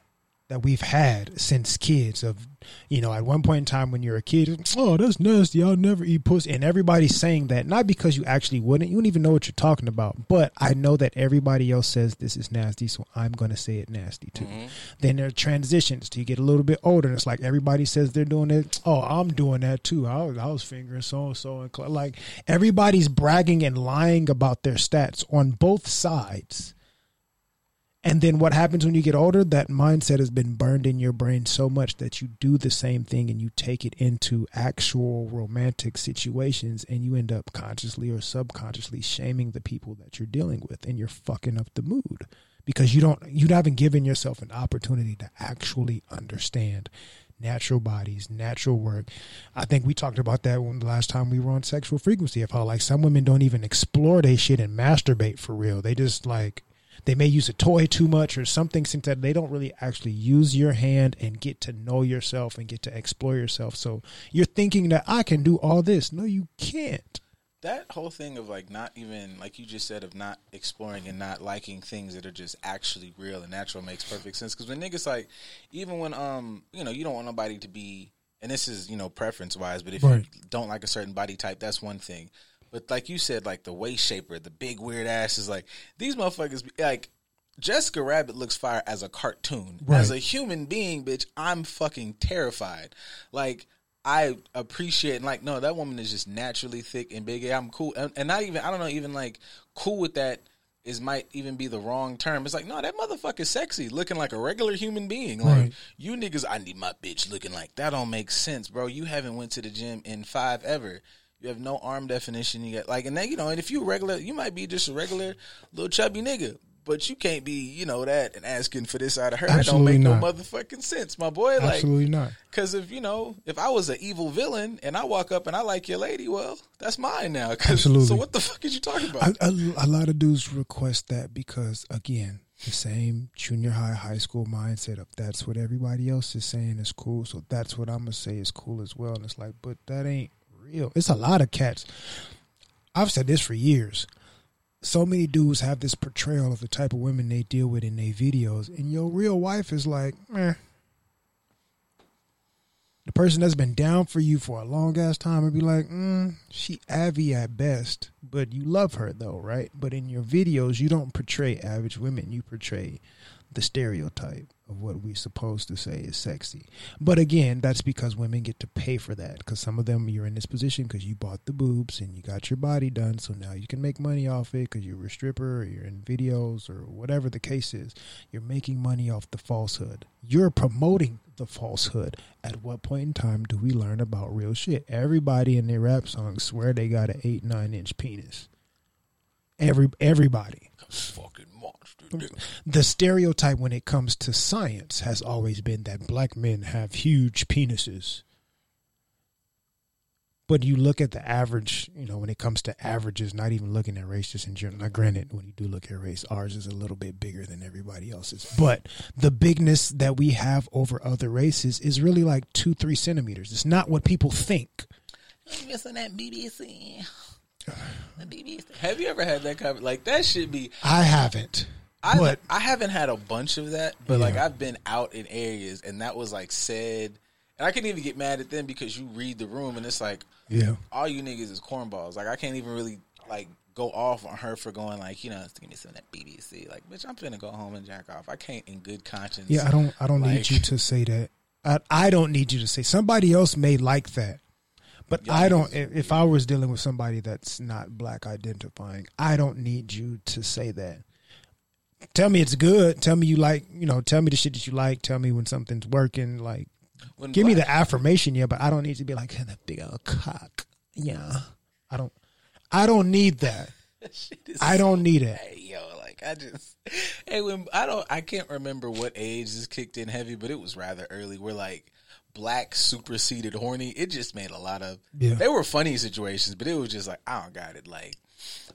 that we've had since kids of you know at one point in time when you're a kid oh that's nasty. I'll never eat pussy. And everybody's saying that not because you actually wouldn't you don't even know what you're talking about but I know that everybody else says this is nasty so I'm gonna say it nasty too. Mm-hmm. Then there are transitions to you get a little bit older and it's like everybody says they're doing it oh I'm doing that too. I was, I was fingering so and so and like everybody's bragging and lying about their stats on both sides and then what happens when you get older? That mindset has been burned in your brain so much that you do the same thing and you take it into actual romantic situations and you end up consciously or subconsciously shaming the people that you're dealing with and you're fucking up the mood because you don't you haven't given yourself an opportunity to actually understand natural bodies, natural work. I think we talked about that when the last time we were on sexual frequency of how like some women don't even explore they shit and masturbate for real. They just like they may use a toy too much or something since that they don't really actually use your hand and get to know yourself and get to explore yourself. So you're thinking that I can do all this. No, you can't. that whole thing of like not even like you just said of not exploring and not liking things that are just actually real and natural makes perfect sense because when niggas like even when um you know you don't want nobody to be and this is you know preference wise but if Right. you don't like a certain body type that's one thing but like you said like the waist shaper the big weird ass is like these motherfuckers be- like Jessica Rabbit looks fire as a cartoon. Right. As a human being, bitch, I'm fucking terrified. Like I appreciate and like no, that woman is just naturally thick and big. I'm cool, and, and not even I don't know even like cool with that is might even be the wrong term. It's like no, that motherfucker's sexy, looking like a regular human being. Like Right. you niggas, I need my bitch looking like that. Don't make sense, bro. You haven't went to the gym in five ever. You have no arm definition. You got like, and then you know, and if you regular, you might be just a regular little chubby nigga. But you can't be, you know, that and asking for this out of her. Absolutely that don't make not. no motherfucking sense, my boy. Like, Absolutely not. because if you know, if I was an evil villain and I walk up and I like your lady, well, that's mine now. Absolutely. So what the fuck is you talking about? A, lot of dudes request that because, again, the same junior high, high school mindset of that's what everybody else is saying is cool, so that's what I'm gonna say is cool as well. And it's like, but that ain't real. It's a lot of cats. I've said this for years. So many dudes have this portrayal of the type of women they deal with in their videos, and your real wife is like, eh. The person that's been down for you for a long ass time would be like, mm, she Abby at best, but you love her though, right? But in your videos, you don't portray average women. You portray the stereotype of what we're supposed to say is sexy. But again, that's because women get to pay for that. Because some of them, you're in this position because you bought the boobs and you got your body done, so now you can make money off it because you're a stripper or you're in videos or whatever the case is. You're making money off the falsehood. You're promoting the falsehood. At what point in time do we learn about real shit? Everybody in their rap songs swear they got an eight nine inch penis. Every everybody. fucking. The stereotype when it comes to science has always been that black men have huge penises. But you look at the average, you know, when it comes to averages, not even looking at race, just in general. Now, granted, when you do look at race, ours is a little bit bigger than everybody else's. But the bigness that we have over other races is really like two, three centimeters. It's not what people think. missing that BBC. The BBC. Have you ever had that kind of like that? Should be. I haven't. I but I haven't had a bunch of that, but like I've been out in areas and that was like said, and I couldn't even get mad at them because you read the room and it's like yeah. all you niggas is cornballs. Like I can't even really like go off on her for going like you know give me some of that BBC. Like bitch, I'm finna go home and jack off. I can't in good conscience. Yeah, I don't. I don't need you to say that. I, I don't need you to say. Somebody else may like that, but I don't. if I was dealing with somebody that's not black identifying, I don't need you to say that. Tell me it's good. Tell me you like. You know. Tell me the shit that you like. Tell me when something's working. Like, When give me the affirmation. Yeah, but I don't need to be like that big old cock. Yeah, I don't. I don't need that. I don't need it. Hey, yo, like I just hey when I don't I can't remember what age this kicked in heavy, but it was rather early. We're like black superseded horny. It just made a lot of Yeah. they were funny situations, but it was just like I don't got it. Like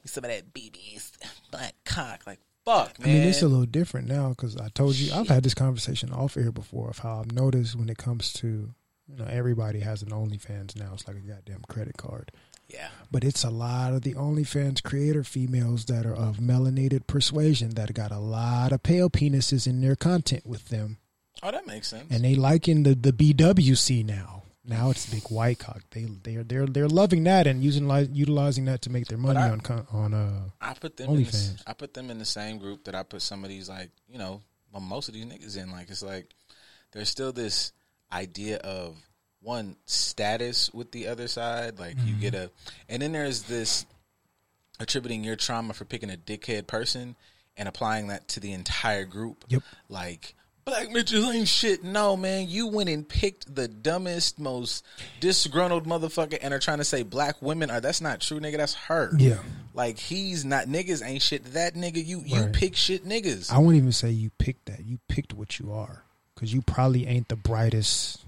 some of that BB's black cock. Like fuck, I mean, it's a little different now because I told you I've had this conversation off air before of how I've noticed when it comes to you know everybody has an OnlyFans now. It's like a goddamn credit card, yeah. but it's a lot of the OnlyFans creator females that are of melanated persuasion that got a lot of pale penises in their content with them, Oh, that makes sense. and they liking the the BWC now. Now it's big white cock. They they're they're they're loving that and using li- utilizing that to make their money I- on on uh I put them in the, I put them in the same group that I put some of these like you know well, most of these niggas in. Like it's like there's still this idea of one status with the other side. Like you get a, and then there's this attributing your trauma for picking a dickhead person and applying that to the entire group. Yep. Like black bitches ain't shit. No man, you went and picked the dumbest, most disgruntled motherfucker, and are trying to say black women are. That's not true, nigga. That's her. yeah. Like he's not niggas ain't shit. That nigga, you you Right. pick shit niggas. I won't even say you picked that. You picked what you are because you probably ain't the brightest.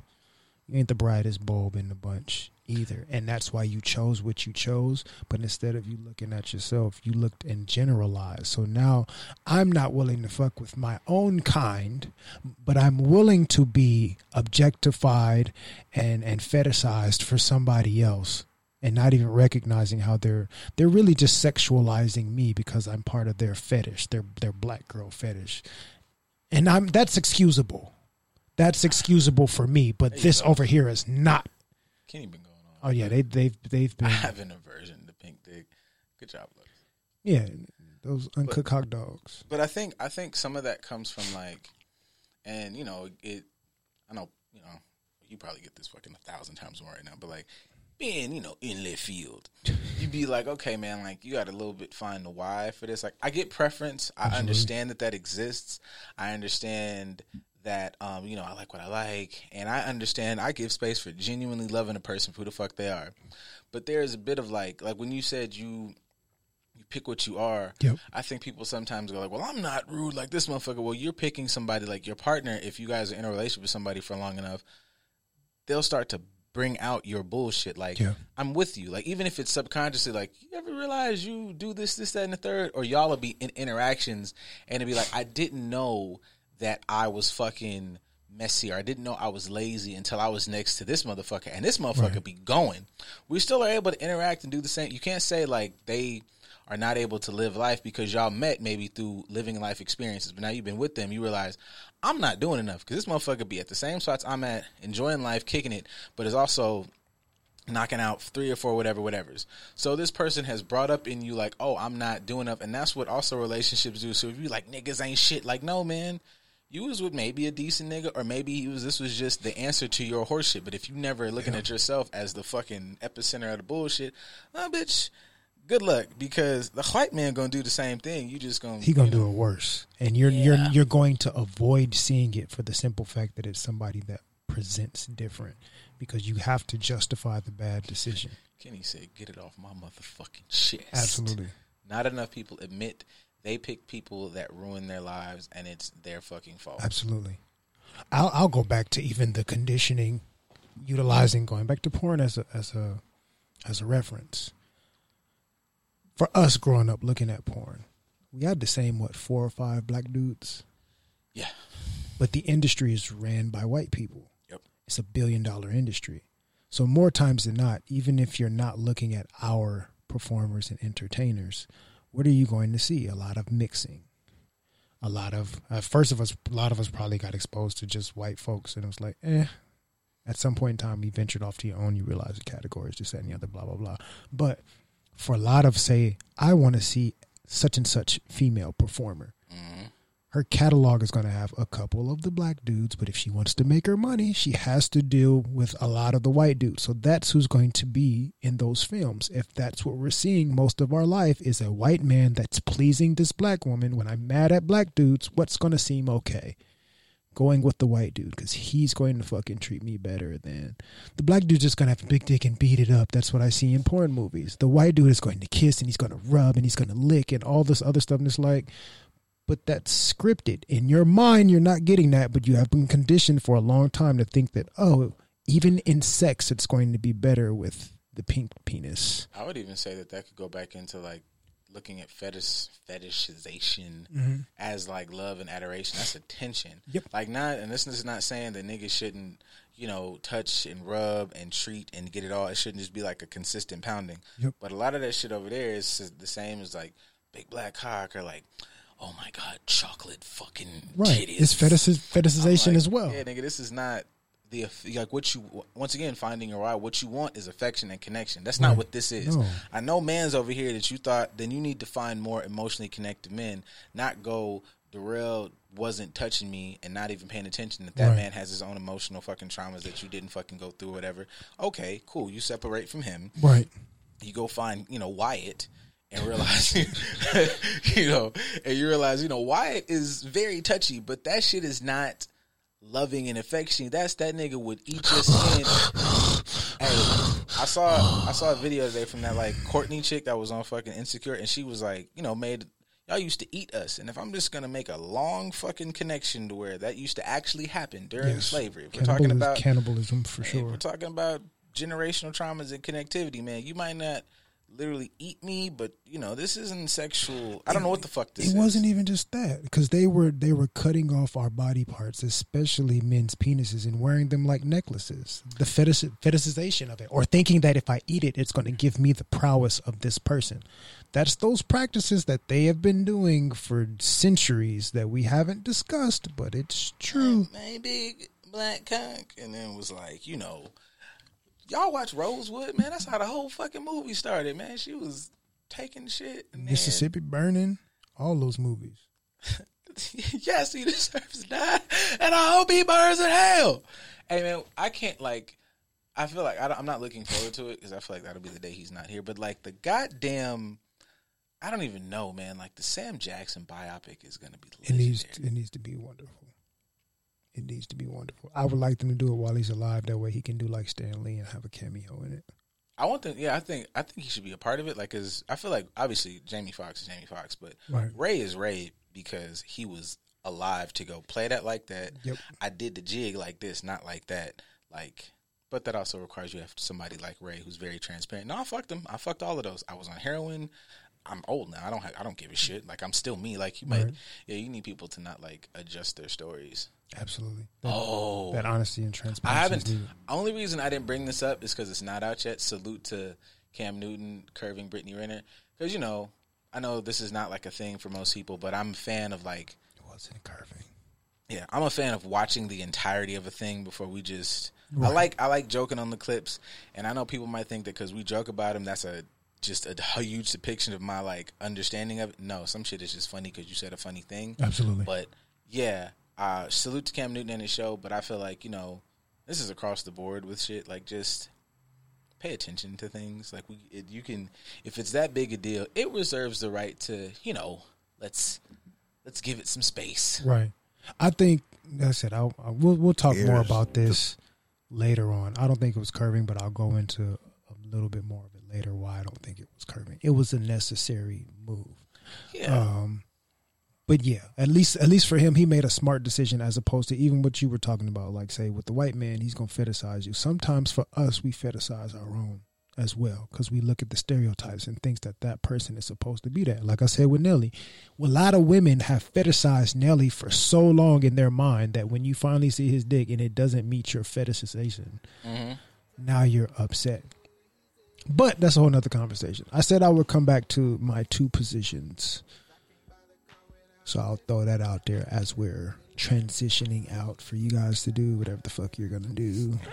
You ain't the brightest bulb in the bunch. Either. And that's why you chose what you chose. But instead of you looking at yourself, you looked and generalized. So now I'm not willing to fuck with my own kind, but I'm willing to be objectified and, and fetishized for somebody else. And not even recognizing how they're they're really just sexualizing me because I'm part of their fetish, their their black girl fetish, and I'm that's excusable. That's excusable for me, but this over here is not. Been going on. Oh yeah, they they've they've I been have an aversion to pink dick. Good job, Lux. yeah those uncooked hot dogs. But I think I think some of that comes from like, and you know it. I know you know you probably get this fucking a thousand times more right now, but like being you know in left field, you'd be like, okay, man, like you got a little bit find the why for this. Like I get preference. I understand that that exists. I understand that um you know I like what I like, and I understand I give space for genuinely loving a person for who the fuck they are. But there's a bit of like like when you said you you pick what you are. Yep. I think people sometimes go like, "Well, I'm not rude like this motherfucker." Well, you're picking somebody like your partner. If you guys are in a relationship with somebody for long enough, they'll start to bring out your bullshit. Like, Yeah. I'm with you. Like, even if it's subconsciously, like, you ever realize you do this, this, that, and the third, or y'all will be in interactions and it'll be like, I didn't know that I was fucking messy or I didn't know I was lazy until I was next to this motherfucker and this motherfucker be going. We still are able to interact and do the same. You can't say like they are not able to live life because y'all met maybe through living life experiences, but now you've been with them, you realize I'm not doing enough because this motherfucker be at the same spots I'm at, enjoying life, kicking it, but is also knocking out three or four whatever whatever's. So this person has brought up in you like oh i'm not doing enough and that's what also relationships do. So if you like niggas ain't shit like no man you was with maybe a decent nigga or maybe he was this was just the answer to your horseshit. But if you never looking at yourself as the fucking epicenter of the bullshit oh bitch good luck. Because the white man gonna do the same thing. You just gonna He gonna you know, do it worse, and you're you're you're going to avoid seeing it for the simple fact that it's somebody that presents different. Because you have to justify the bad decision. kenny said get it off my motherfucking chest. Absolutely. Not enough people admit they pick people that ruin their lives and it's their fucking fault. Absolutely. I'll I'll go back to even the conditioning, utilizing going back to porn as a as a as a reference. For us growing up looking at porn, we had the same what four or five black dudes, Yeah. but the industry is ran by white people. Yep. It's a billion dollar industry. So more times than not, even if you're not looking at our performers and entertainers, what are you going to see? A lot of mixing. A lot of uh, first of us, a lot of us probably got exposed to just white folks, and it was like, eh. At some point in time, you ventured off to your own. You realize the categories, just that, and the other, blah blah blah. But for a lot of say, I want to see such and such female performer her catalog is going to have a couple of the black dudes, but if she wants to make her money, she has to deal with a lot of the white dudes. So that's who's going to be in those films. If that's what we're seeing most of our life is a white man that's pleasing this black woman, when I'm mad at black dudes, what's going to seem okay? Going with the white dude because he's going to fucking treat me better than the black dude's just gonna have a big dick and beat it up. That's what I see in porn movies. The white dude is going to kiss and he's to rub and he's to lick and all this other stuff. And it's like, but that's scripted. In your mind, you're not getting that, but you have been conditioned for a long time to think that, oh, even in sex, it's going to be better with the pink penis. I would even say that that could go back into like looking at fetish fetishization mm-hmm. as like love and adoration. That's attention. Yep. Like not, and this is not saying that niggas shouldn't, you know, touch and rub and treat and get it all. It shouldn't just be like a consistent pounding. Yep. But a lot of that shit over there is the same as like big black cock or like, oh my god, chocolate fucking Right. titties. It's fetish- fetishization like, as well. Yeah, nigga, this is not the like what you once again finding your why. What you want is affection and connection. That's not Right. what this is. No. I know man's over here that you thought. Then you need to find more emotionally connected men. Not go. Darrell wasn't touching me and not even paying attention. That that Right. man has his own emotional fucking traumas that you didn't fucking go through. or Whatever. Okay, cool. You separate from him Right. you go find you know Wyatt and realize you know and you realize you know Wyatt is very touchy but that shit is not loving and affectionate that's that nigga would eat your skin hey I saw I saw a video today from that like Courtney chick that was on fucking insecure and she was like you know made y'all used to eat us and if I'm just gonna make a long fucking connection to where that used to actually happen during Yes. slavery if we're talking about cannibalism for Hey, sure. We're talking about generational traumas and connectivity, man. You might not literally eat me, but you know, this isn't sexual. I don't know what the fuck this It is. wasn't even just that because they were they were cutting off our body parts, especially men's penises, and wearing them like necklaces. The fetish, fetishization of it, or thinking that if I eat it, it's going to give me the prowess of this person. That's those practices that they have been doing for centuries that we haven't discussed, but it's true. my big black cock, and then was like, you know, y'all watch Rosewood, man. That's how the whole fucking movie started, man. She was taking shit, then- Mississippi Burning, all those movies. yes, he deserves to die, and I hope he burns in hell. Hey man, I can't like. I feel like I don't- I'm not looking forward to it because I feel like that'll be the day he's not here. But like the goddamn, I don't even know, man. Like the Sam Jackson biopic is gonna be It needs legendary. it needs to be wonderful. It needs to be wonderful. I would like them to do it while he's alive. That way he can do like Stan Lee and have a cameo in it. I want them. Yeah, I think I think he should be a part of it. Like, cause I feel like obviously Jamie Foxx is Jamie Foxx, but Right. Ray is Ray because he was alive to go play that like that. Yep. I did the jig like this, not like that. Like, but that also requires you have somebody like Ray who's very transparent. No, I fucked him. I fucked all of those. I was on heroin. I'm old now. I don't. Have, I don't give a shit. Like I'm still me. Like you might. Right. Yeah, you need people to not like adjust their stories. Absolutely. That, Oh, that honesty and transparency. I haven't. Only reason I didn't bring this up is because it's not out yet. Salute to Cam Newton curving Brittany Renner because you know I know this is not like a thing for most people, but I'm a fan of like It wasn't curving. yeah, I'm a fan of watching the entirety of a thing before we just. I like I like joking on the clips, and I know people might think that because we joke about him, that's a just a huge depiction of my like understanding of it. No, some shit is just funny because you said a funny thing. Absolutely. But yeah, uh, salute to Cam Newton and his show. But I feel like you know this is across the board with shit. Like just pay attention to things. Like we, it, you can if it's that big a deal, it reserves the right to you know let's let's give it some space. Right. I think that's it. I'll, I, we'll we'll talk more about this later on. I don't think it was curving, but I'll go into a little bit more of it later. Why I don't think it was curving. It was a necessary move. Yeah. Um, but yeah, at least at least for him, he made a smart decision as opposed to even what you were talking about. Like say with the white man, he's gonna fetishize you. Sometimes for us, we fetishize our own as well because we look at the stereotypes and thinks that that person is supposed to be that. Like I said with Nelly, a lot of women have fetishized Nelly for so long in their mind that when you finally see his dick and it doesn't meet your fetishization, Mm-hmm. now you're upset. But that's a whole nother conversation. I said I would come back to my two positions. So I'll throw that out there as we're transitioning out for you guys to do whatever the fuck you're gonna do.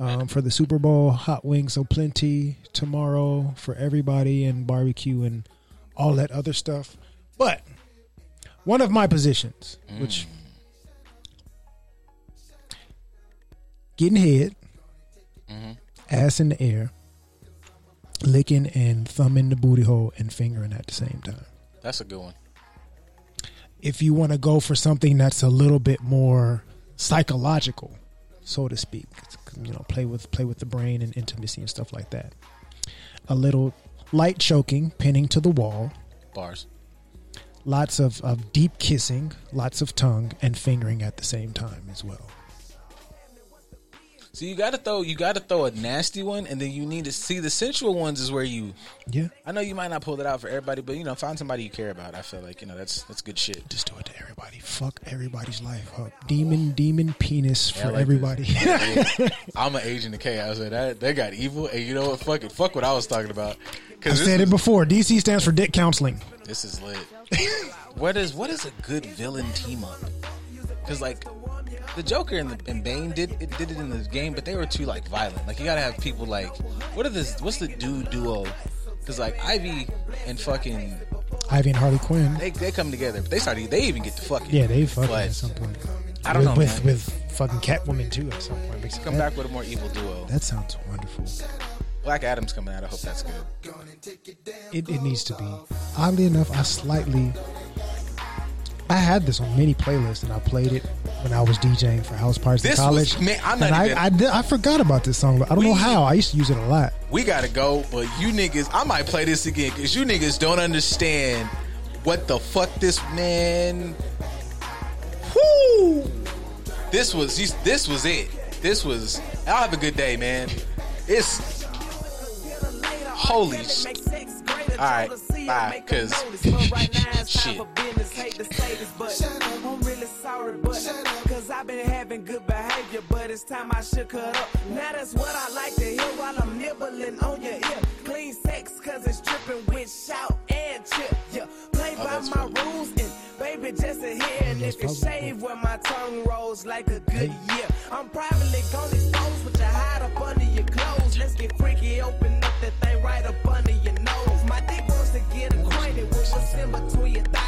Um, for the Super Bowl, hot wings so plenty tomorrow for everybody and barbecue and all that other stuff. But one of my positions, which getting head, ass in the air, licking and thumbing the booty hole and fingering at the same time. That's a good one. If you want to go for something that's a little bit more psychological, so to speak, you know, play with play with the brain and intimacy and stuff like that. A little light choking, pinning to the wall, Bars. lots of, of deep kissing, lots of tongue and fingering at the same time as well. So you gotta throw you gotta throw a nasty one, and then you need to see the sensual ones is where you. Yeah, I know you might not pull that out for everybody, but you know, find somebody you care about. I feel like you know that's that's good shit. just do it to everybody. Fuck everybody's life up. Demon, demon penis Yeah, for like everybody. I'm an agent of chaos, and that they got evil. And you know what? Fuck it. Fuck what I was talking about. I said it before. DC stands for dick counseling. This is lit. what is what is a good villain team up? Because like the Joker and, the, and Bane did it did it in the game, but they were too like violent. Like you gotta have people like what are this? What's the dude duo? Because like Ivy and fucking Ivy and Harley Quinn. they they come together, but they started they even get to fucking Yeah, they fucking But at some point. I don't with, know, with, man. with fucking Catwoman too at some point. Because come that, back with a more evil duo. That sounds wonderful. Black Adam's coming out. I hope that's good. It, it needs to be. Oddly enough, I slightly. I had this on many playlists and I played it when I was DJing for house parties in college. was- man, I'm not and I, even- I, did, I forgot about this song. I don't know how. I used to use it a lot. We gotta go, but you niggas, I might play this again because you niggas don't understand what the fuck this man. Whoo! This was this was it. This was. I'll have a good day, man. It's holy sh- All right, bye, 'cause shit. I'm really sorry, but cause I've been having good behavior, but it's time I should cut up. Now that's what I like to hear while I'm nibbling on your ear. Clean sex, cause it's dripping with shout and chip. Yeah, play oh, by my funny. rules and baby just a here. And if you shave where my tongue rolls like a good year, I'm privately gonna expose what you hide up under your clothes. Let's get freaky, open up that thing right up what's in between your thighs.